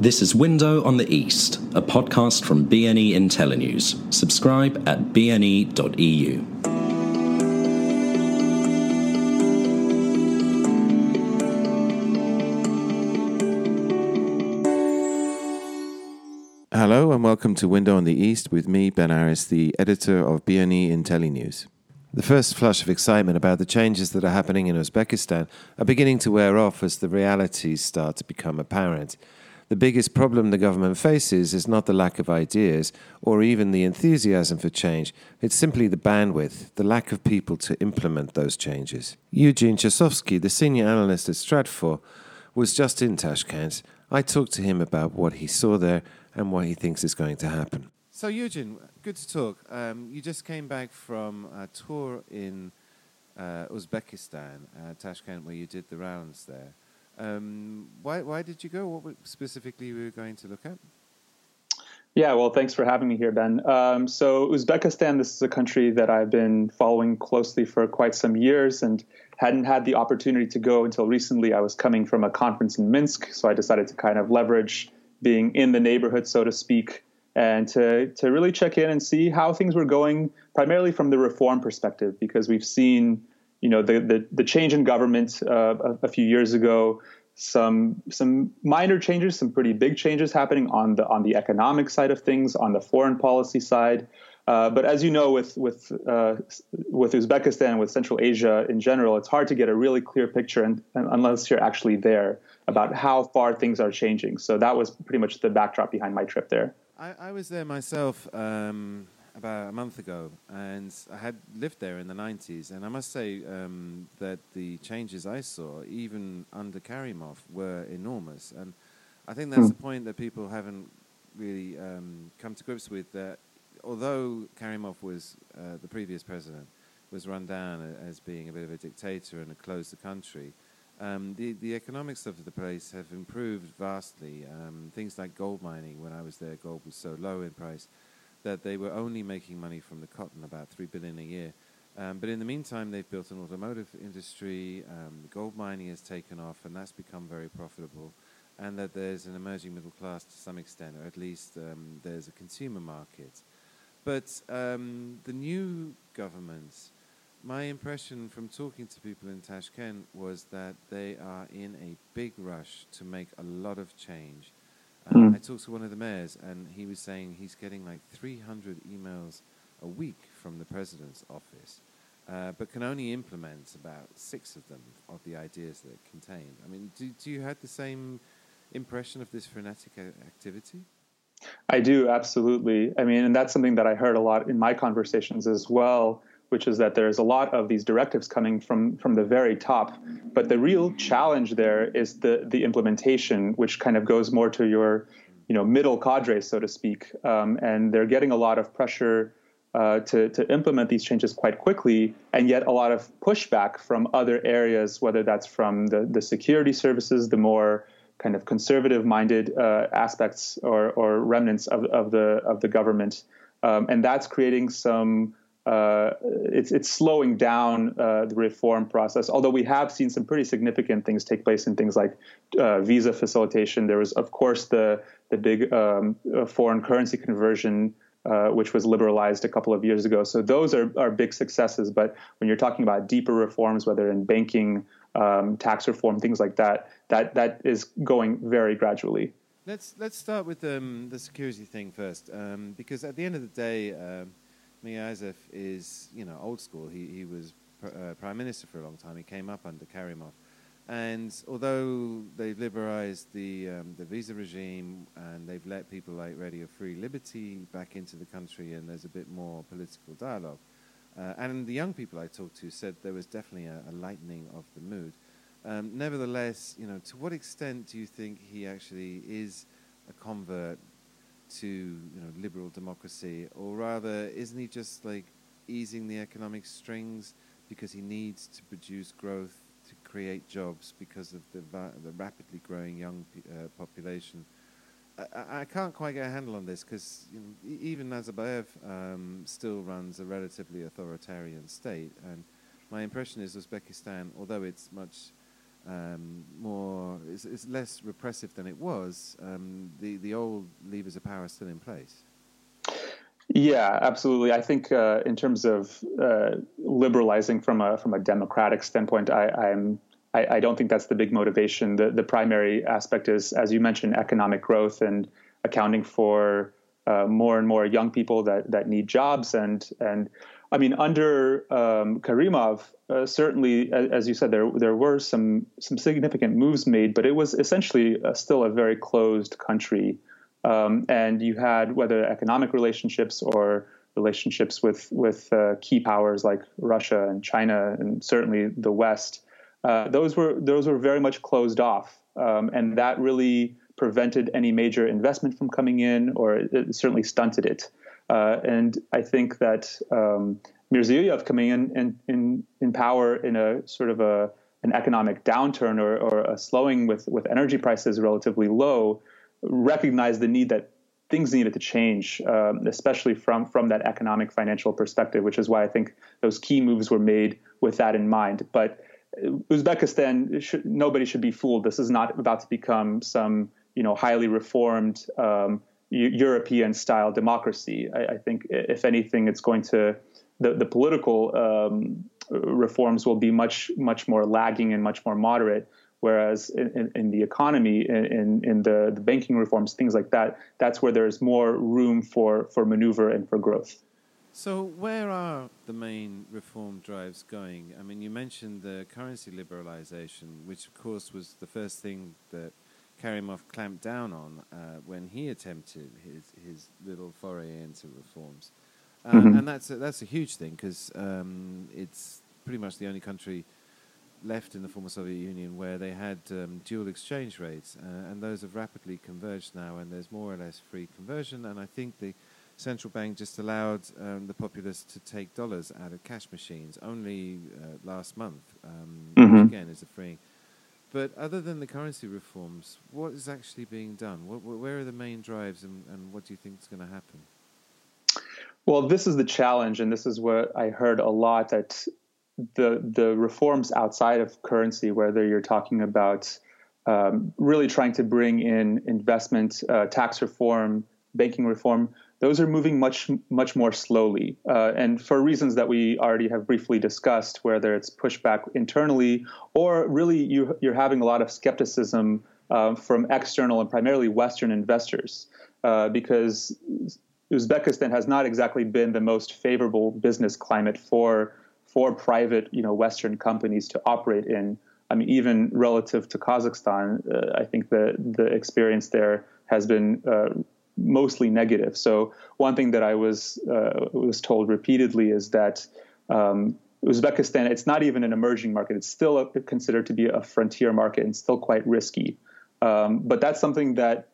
This is Window on the East, a podcast from BNE IntelliNews. Subscribe at bne.eu. Hello and welcome to Window on the East with me, Ben Aris, the editor of BNE IntelliNews. The first flush of excitement about the changes that are happening in Uzbekistan are beginning to wear off as the realities start to become apparent. The biggest problem the government faces is not the lack of ideas or even the enthusiasm for change. It's simply the bandwidth, the lack of people to implement those changes. Eugene Chausovsky, the senior analyst at Stratfor, was just in Tashkent. I talked to him about what he saw there and what he thinks is going to happen. So, Eugene, good to talk. Um, you just came back from a tour in uh, Uzbekistan, uh, Tashkent, where you did the rounds there. Um, why, why did you go? What specifically were you going to look at? Yeah, well, thanks for having me here, Ben. Um, so, Uzbekistan, this is a country that I've been following closely for quite some years and hadn't had the opportunity to go until recently. I was coming from a conference in Minsk, so I decided to kind of leverage being in the neighborhood, so to speak, and to, to really check in and see how things were going, primarily from the reform perspective, because we've seen, you know, the, the, the change in government uh, a, a, few years ago, some some minor changes, some pretty big changes happening on the on the economic side of things, on the foreign policy side. Uh, but as you know, with with uh, with Uzbekistan, with Central Asia in general, it's hard to get a really clear picture, and, and unless you're actually there, about how far things are changing. So that was pretty much the backdrop behind my trip there. I, I was there myself um, about a month ago, and I had lived there in the 90s. And I must say um, that the changes I saw, even under Karimov, were enormous. And I think that's mm. the point that people haven't really um, come to grips with. That although Karimov was uh, the previous president, was run down as being a bit of a dictator and had closed the country. Um, the, the economics of the place have improved vastly. Um, things like gold mining, when I was there, gold was so low in price that they were only making money from the cotton, about three billion a year. Um, but in the meantime, they've built an automotive industry. Um, gold mining has taken off, and that's become very profitable. And that there's an emerging middle class to some extent, or at least um, there's a consumer market. But um, the new government my impression from talking to people in Tashkent was that they are in a big rush to make a lot of change. Mm. I talked to one of the mayors, and he was saying he's getting like 300 emails a week from the president's office, uh, but can only implement about six of them of the ideas that it contained. I mean, do, do you have the same impression of this frenetic activity? I do, absolutely. I mean, and that's something that I heard a lot in my conversations as well which is that there's a lot of these directives coming from from the very top. But the real challenge there is the the implementation which kind of goes more to your you know middle cadre so to speak. Um, and they're getting a lot of pressure uh, to, to implement these changes quite quickly, and yet a lot of pushback from other areas, whether that's from the, the security services, the more kind of conservative minded uh, aspects or, or remnants of, of the of the government, um, and that's creating some uh, it's it's slowing down uh, the reform process. Although we have seen some pretty significant things take place in things like uh, visa facilitation. There was, of course, the the big um, uh, foreign currency conversion, uh, which was liberalized a couple of years ago. So those are are big successes. But when you're talking about deeper reforms, whether in banking, um, tax reform, things like that, that that is going very gradually. Let's let's start with um, the security thing first, um, because at the end of the day. Mirziyoyev is, you know, old school. He, he was pr- uh, prime minister for a long time. He came up under Karimov. And although they've liberalized the, um, the visa regime and they've let people like Radio Free Liberty back into the country and there's a bit more political dialogue, uh, and the young people I talked to said there was definitely a, a lightening of the mood. Um, nevertheless, you know, to what extent do you think he actually is a convert to you know liberal democracy, or rather, isn't he just like easing the economic strings because he needs to produce growth to create jobs because of the the rapidly growing young uh, population? I, I, can't quite get a handle on this because you know, even Nazarbayev um, still runs a relatively authoritarian state, and my impression is Uzbekistan, although it's much um, more, it's, it's, less repressive than it was. Um, the the old levers of power are still in place. Yeah, absolutely. I think uh, in terms of uh, liberalizing from a from a democratic standpoint, I, I'm I, I, don't think that's the big motivation. The the primary aspect is, as you mentioned, economic growth and accounting for uh, more and more young people that that need jobs and and I mean under um, Karimov uh, certainly as, as, you said there there were some some significant moves made but it was essentially uh, still a very closed country um, and you had whether economic relationships or relationships with with uh, key powers like Russia and China and certainly the West uh, those were those were very much closed off um, and that really prevented any major investment from coming in, or it certainly stunted it. Uh, and I think that um, Mirziyoyev coming in, in, in in power in a sort of a an economic downturn or, or a slowing with with energy prices relatively low, recognized the need that things needed to change, um, especially from from that economic financial perspective, which is why I think those key moves were made with that in mind. But Uzbekistan, should, nobody should be fooled. This is not about to become some you know highly reformed um, European style democracy. I, I, think if anything, it's going to the, the political um, reforms will be much much more lagging and much more moderate. Whereas in, in, in the economy, in, in the, the banking reforms, things like that, that's where there's more room for, for maneuver and for growth. So, where are the main reform drives going? I mean, you mentioned the currency liberalization, which, of course, was the first thing that Karimov clamped down on uh, when he attempted his his little foray into reforms, uh, mm-hmm. and that's a, that's a huge thing because um, it's pretty much the only country left in the former Soviet Union where they had um, dual exchange rates, uh, and those have rapidly converged now, and there's more or less free conversion. And I think the central bank just allowed um, the populace to take dollars out of cash machines only uh, last month, um, mm-hmm. again is a freeing. But other than the currency reforms, what is actually being done? What, where are the main drives, and, and what do you think is going to happen? Well, this is the challenge, and this is what I heard a lot that the the reforms outside of currency, whether you're talking about um, really trying to bring in investment, uh, tax reform, banking reform, those are moving much much more slowly, uh, and for reasons that we already have briefly discussed, whether it's pushback internally or really you, are having a lot of skepticism uh, from external and primarily Western investors, uh, because Uzbekistan has not exactly been the most favorable business climate for for private you know Western companies to operate in. I mean, even relative to Kazakhstan, uh, I think the the experience there has been uh, mostly negative. So one thing that I was uh, was told repeatedly is that um, Uzbekistan it's not even an emerging market; it's still a, considered to be a frontier market and still quite risky. Um, but that's something that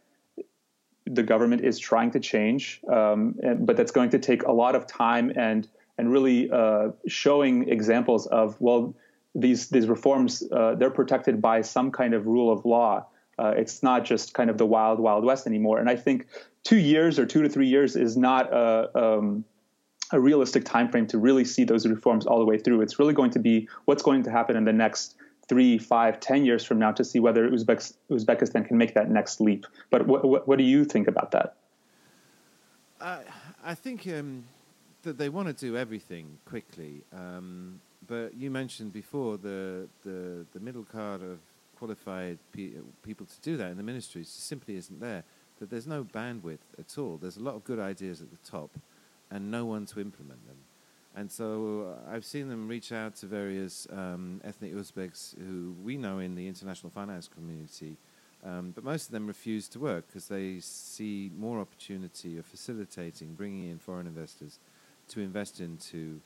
the government is trying to change, um, and, but that's going to take a lot of time and and really uh, showing examples of well these these reforms uh, they're protected by some kind of rule of law. Uh, it's not just kind of the wild wild west anymore. And I think two years or two to three years is not a, um, a realistic time frame to really see those reforms all the way through. It's really going to be what's going to happen in the next three, five, ten years from now to see whether Uzbek, Uzbekistan can make that next leap. But what, what, do you think about that? Uh, I think um, that they want to do everything quickly. Um, but you mentioned before the, the, the middle card of qualified pe- people to do that in the ministries simply isn't there that there's no bandwidth at all. There's a lot of good ideas at the top and no one to implement them. And so uh, I've seen them reach out to various um, ethnic Uzbeks who we know in the international finance community, um, but most of them refuse to work because they see more opportunity of facilitating, bringing in foreign investors to invest into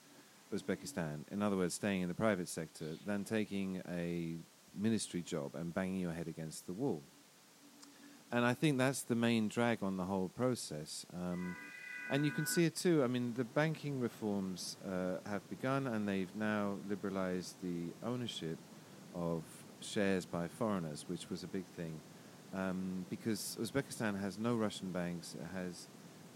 Uzbekistan. In other words, staying in the private sector than taking a ministry job and banging your head against the wall and I think that's the main drag on the whole process. Um, and you can see it too. I mean, the banking reforms uh, have begun, and they've now liberalised the ownership of shares by foreigners, which was a big thing. Um, because Uzbekistan has no Russian banks, it has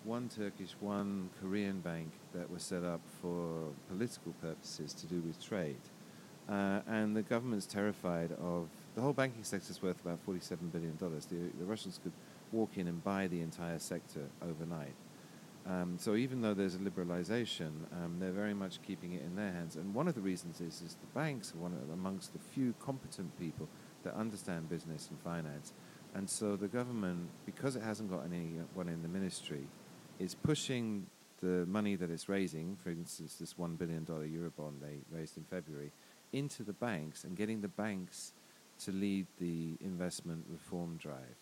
one Turkish, one Korean bank that was set up for political purposes to do with trade. Uh, and the government's terrified of the whole banking sector is worth about forty-seven billion dollars. The, the Russians could walk in and buy the entire sector overnight. Um, so even though there's a liberalization, um, they're very much keeping it in their hands. And one of the reasons is, is the banks are one of, amongst the few competent people that understand business and finance. And so the government, because it hasn't got anyone in the ministry, is pushing the money that it's raising, for instance, this $1 billion Eurobond they raised in February, into the banks and getting the banks to lead the investment reform drive.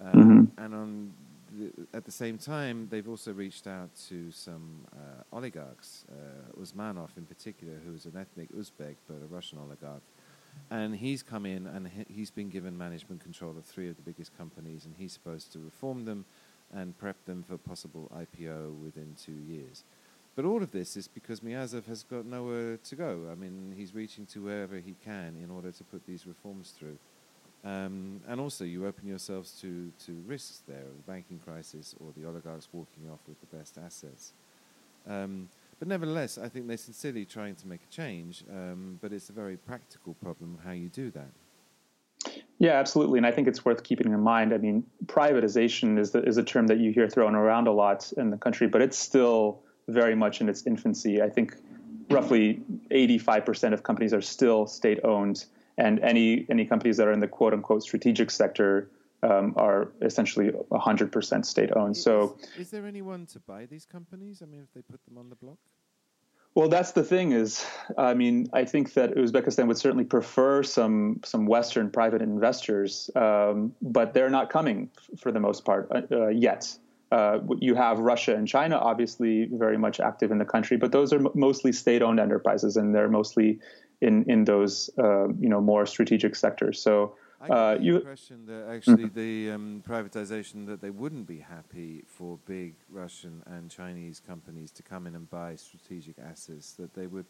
Um, mm-hmm. And on the, at the same time, they've also reached out to some uh, oligarchs, uh, Usmanov in particular, who is an ethnic Uzbek but a Russian oligarch. And he's come in and he, he's been given management control of three of the biggest companies, and he's supposed to reform them and prep them for possible IPO within two years. But all of this is because Mirziyoyev has got nowhere to go. I mean, he's reaching to wherever he can in order to put these reforms through. Um, and also, you open yourselves to, to risks there the banking crisis or the oligarchs walking off with the best assets. Um, but nevertheless, I think they're sincerely trying to make a change, um, but it's a very practical problem how you do that. Yeah, absolutely, and I think it's worth keeping in mind. I mean, privatization is the, is a term that you hear thrown around a lot in the country, but it's still very much in its infancy. I think roughly 85% of companies are still state owned, and any any companies that are in the quote unquote strategic sector um, are essentially 100% state owned. So, is there anyone to buy these companies? I mean, if they put them on the block. Well, that's the thing is, I mean, I think that Uzbekistan would certainly prefer some some Western private investors, um, but they're not coming f- for the most part uh, uh, yet. Uh, you have Russia and China, obviously very much active in the country, but those are m- mostly state-owned enterprises, and they're mostly in in those uh, you know more strategic sectors. So uh, you, impression that actually mm-hmm. the um, privatization that they wouldn't be happy for big Russian and Chinese companies to come in and buy strategic assets. That they would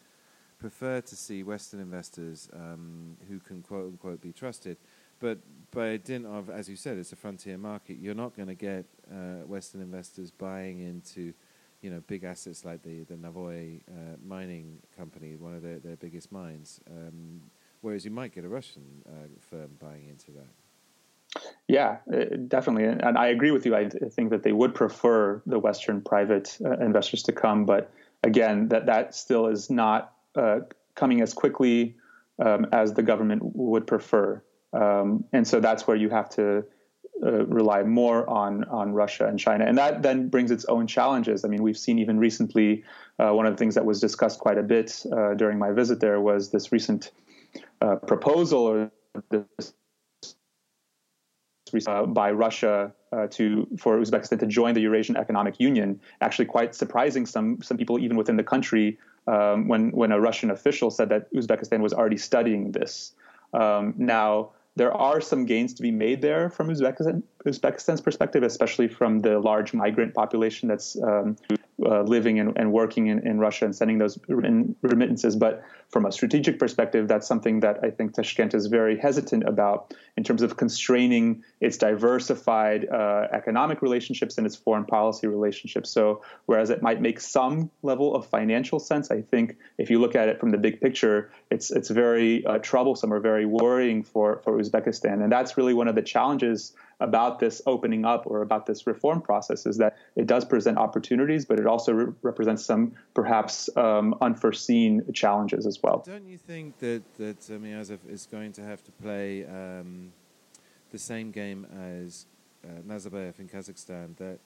prefer to see Western investors um, who can quote unquote be trusted. But by dint of, as you said, it's a frontier market. You're not going to get uh, Western investors buying into, you know, big assets like the the Navoy uh, mining company, one of their, their biggest mines. Um, whereas you might get a Russian uh, firm buying into that. Yeah, uh, definitely, and I agree with you. I think that they would prefer the Western private uh, investors to come, but again, that that still is not coming as quickly um, as the government would prefer, um, and so that's where you have to uh, rely more on on Russia and China, and that then brings its own challenges. I mean, we've seen even recently uh, one of the things that was discussed quite a bit uh, during my visit there was this recent uh, proposal or this uh, by Russia to for Uzbekistan to join the Eurasian Economic Union. Actually, quite surprising some some people even within the country um, when when a Russian official said that Uzbekistan was already studying this. Um, now there are some gains to be made there from Uzbekistan, Uzbekistan's perspective, especially from the large migrant population that's um, uh, living and, and working in, in, Russia and sending those remittances. But from a strategic perspective, that's something that I think Tashkent is very hesitant about in terms of constraining its diversified uh, economic relationships and its foreign policy relationships. So, whereas it might make some level of financial sense, I think if you look at it from the big picture, it's it's very uh, troublesome or very worrying for for Uzbekistan, and that's really one of the challenges about this opening up or about this reform process is that it does present opportunities, but it also re- represents some perhaps um, unforeseen challenges as well. Don't you think that that Mirziyoyev is going to have to play um, the same game as uh, Nazarbayev in Kazakhstan? That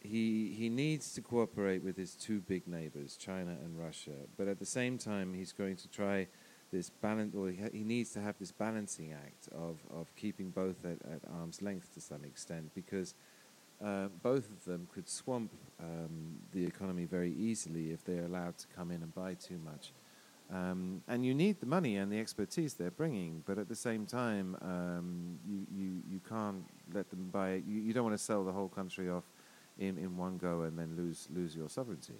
he he needs to cooperate with his two big neighbors, China and Russia, but at the same time he's going to try this balance, or he, needs to have this balancing act of, of keeping both at, at arm's length to some extent, because uh, both of them could swamp um, the economy very easily if they're allowed to come in and buy too much. Um, and you need the money and the expertise they're bringing, but at the same time, um, you, you, you can't let them buy it. You, you don't want to sell the whole country off in, in one go and then lose, lose your sovereignty.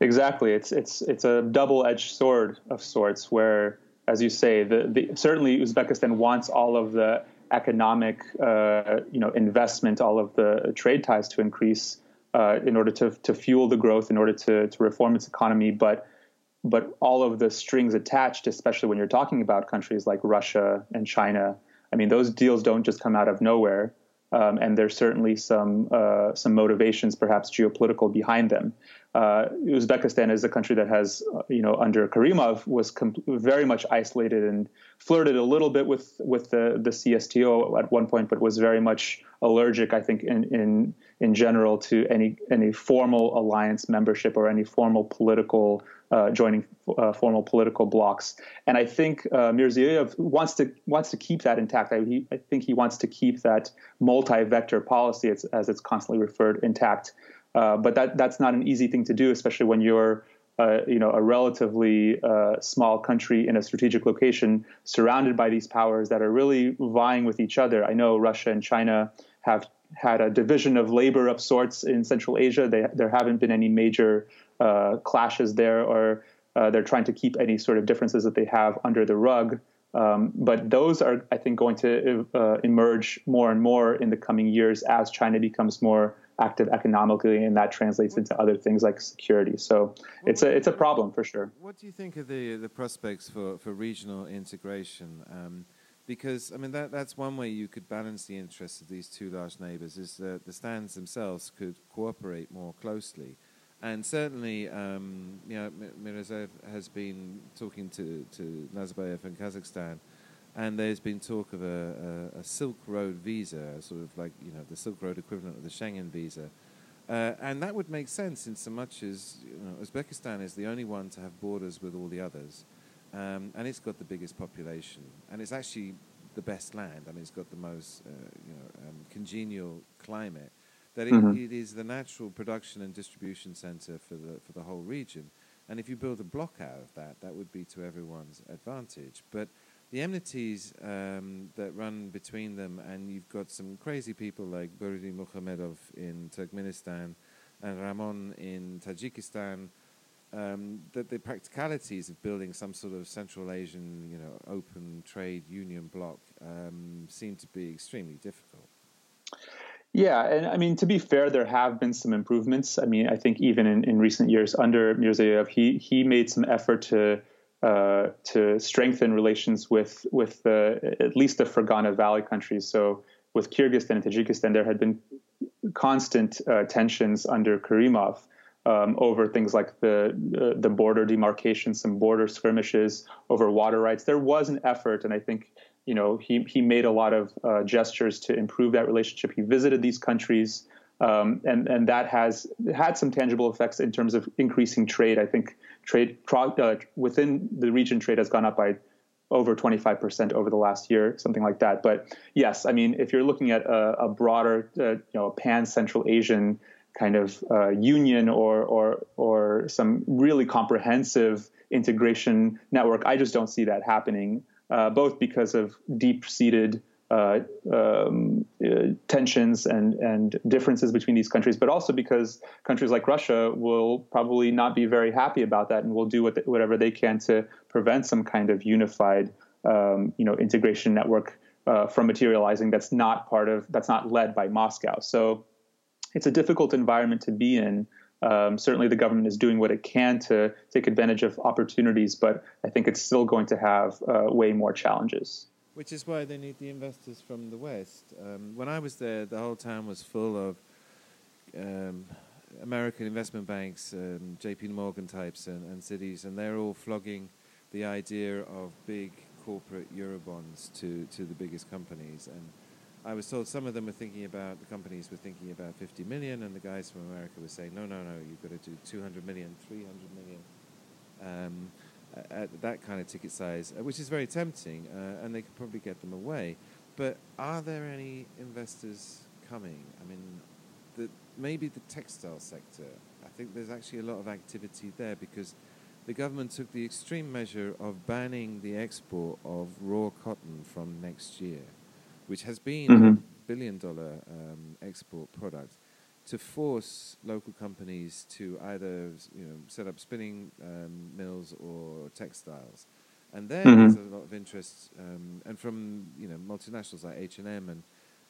Exactly. It's it's it's a double-edged sword of sorts. Where, as you say, the, the certainly Uzbekistan wants all of the economic, uh, you know, investment, all of the trade ties to increase uh, in order to to fuel the growth, in order to to reform its economy. But but all of the strings attached, especially when you're talking about countries like Russia and China. I mean, those deals don't just come out of nowhere. Um, and there's certainly some uh, some motivations, perhaps geopolitical, behind them. Uh, Uzbekistan is a country that has, uh, you know, under Karimov was very much isolated and flirted a little bit with with the the CSTO at one point, but was very much allergic, I think, in in in general to any any formal alliance membership or any formal political uh, joining uh, formal political blocs. And I think uh, Mirziyoyev wants to wants to keep that intact. I, he, I think he wants to keep that multi-vector policy, as it's constantly referred, intact. Uh, but that that's not an easy thing to do, especially when you're uh, you know a relatively uh, small country in a strategic location, surrounded by these powers that are really vying with each other. I know Russia and China have had a division of labor of sorts in Central Asia. They, there haven't been any major uh, clashes there, or uh, they're trying to keep any sort of differences that they have under the rug. Um, but those are, I think, going to emerge more and more in the coming years as China becomes more active economically, and that translates into other things like security. So it's a it's a problem for sure. What do you think of the the prospects for, for regional integration? Um, because I mean that that's one way you could balance the interests of these two large neighbours is that the stands themselves could cooperate more closely, and certainly um, you know Mirziyoyev has been talking to to Nazarbayev in Kazakhstan and there's been talk of a, a, a, Silk Road visa, sort of like you know the Silk Road equivalent of the Schengen visa, uh, and that would make sense in so much as you know, Uzbekistan is the only one to have borders with all the others, um, and it's got the biggest population, and it's actually the best land. I mean, it's got the most uh, you know um, congenial climate. That it, mm-hmm. it is the natural production and distribution center for the for the whole region, and if you build a block out of that, that would be to everyone's advantage. But the enmities um, that run between them, and you've got some crazy people like Berdimuhamedov in Turkmenistan and Rahmon in Tajikistan. Um, that the practicalities of building some sort of Central Asian, you know, open trade union bloc um, seem to be extremely difficult. Yeah, and I mean to be fair, there have been some improvements. I mean, I think even in, in recent years under Mirziyoyev, he he made some effort to uh, to strengthen relations with with the, at least the Fergana Valley countries. So with Kyrgyzstan and Tajikistan, there had been constant uh, tensions under Karimov um, over things like the uh, the border demarcation, some border skirmishes over water rights. There was an effort, and I think you know he he made a lot of uh, gestures to improve that relationship. He visited these countries. Um, and and that has had some tangible effects in terms of increasing trade. I think trade uh, within the region trade has gone up by over 25% over the last year, something like that. But yes, I mean, if you're looking at a, a broader, uh, you know, pan Central Asian kind of uh, union or, or, or some really comprehensive integration network, I just don't see that happening, uh, both because of deep seated uh, um, uh, tensions and and differences between these countries, but also because countries like Russia will probably not be very happy about that and will do what the, whatever they can to prevent some kind of unified, um, you know, integration network uh, from materializing. That's not part of that's not led by Moscow. So it's a difficult environment to be in. Um, certainly, the government is doing what it can to take advantage of opportunities, but I think it's still going to have uh, way more challenges which is why they need the investors from the West. Um, when I was there, the whole town was full of um, American investment banks, um, J.P. Morgan types, and, and cities, and they're all flogging the idea of big corporate eurobonds to, to the biggest companies. And I was told some of them were thinking about the companies were thinking about 50 million, and the guys from America were saying, no, no, no, you've got to do 200 million, 300 million. Um, at that kind of ticket size, uh, which is very tempting, uh, and they could probably get them away. But are there any investors coming? I mean, the, maybe the textile sector. I think there's actually a lot of activity there because the government took the extreme measure of banning the export of raw cotton from next year, which has been mm-hmm. a billion dollar um, export product to force local companies to either you know set up spinning um, mills or textiles, and there mm-hmm. there's a lot of interest, um, and from you know multinationals like H and M and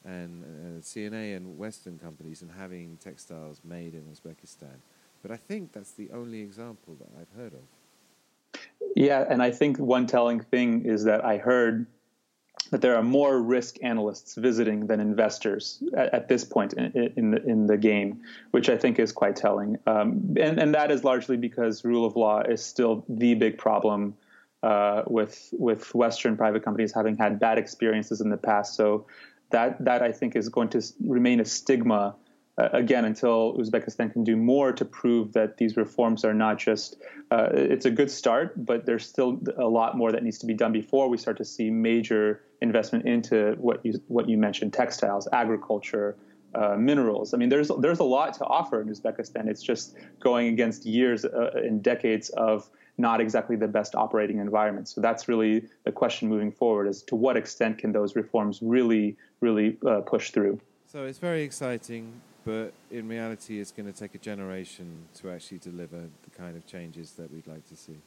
and uh, C&A and Western companies, and having textiles made in Uzbekistan. But I think that's the only example that I've heard of. Yeah, and I think one telling thing is that I heard that there are more risk analysts visiting than investors at, at this point in, in, the, in the game, which I think is quite telling. Um, and, and that is largely because rule of law is still the big problem uh, with with Western private companies having had bad experiences in the past. So that that I think is going to remain a stigma uh, again until Uzbekistan can do more to prove that these reforms are not just. Uh, it's a good start, but there's still a lot more that needs to be done before we start to see major investment into what you what you mentioned: textiles, agriculture. Uh, minerals. I mean, there's there's a lot to offer in Uzbekistan. It's just going against years uh, and decades of not exactly the best operating environment. So that's really the question moving forward: is to what extent can those reforms really, really uh, push through? So it's very exciting, but in reality, it's going to take a generation to actually deliver the kind of changes that we'd like to see.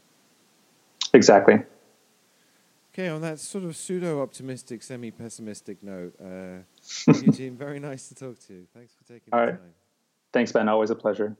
Exactly. Okay, on that sort of pseudo-optimistic, semi-pessimistic note, uh, Eugene, very nice to talk to you. Thanks for taking All the right. time. Thanks, Ben. Always a pleasure.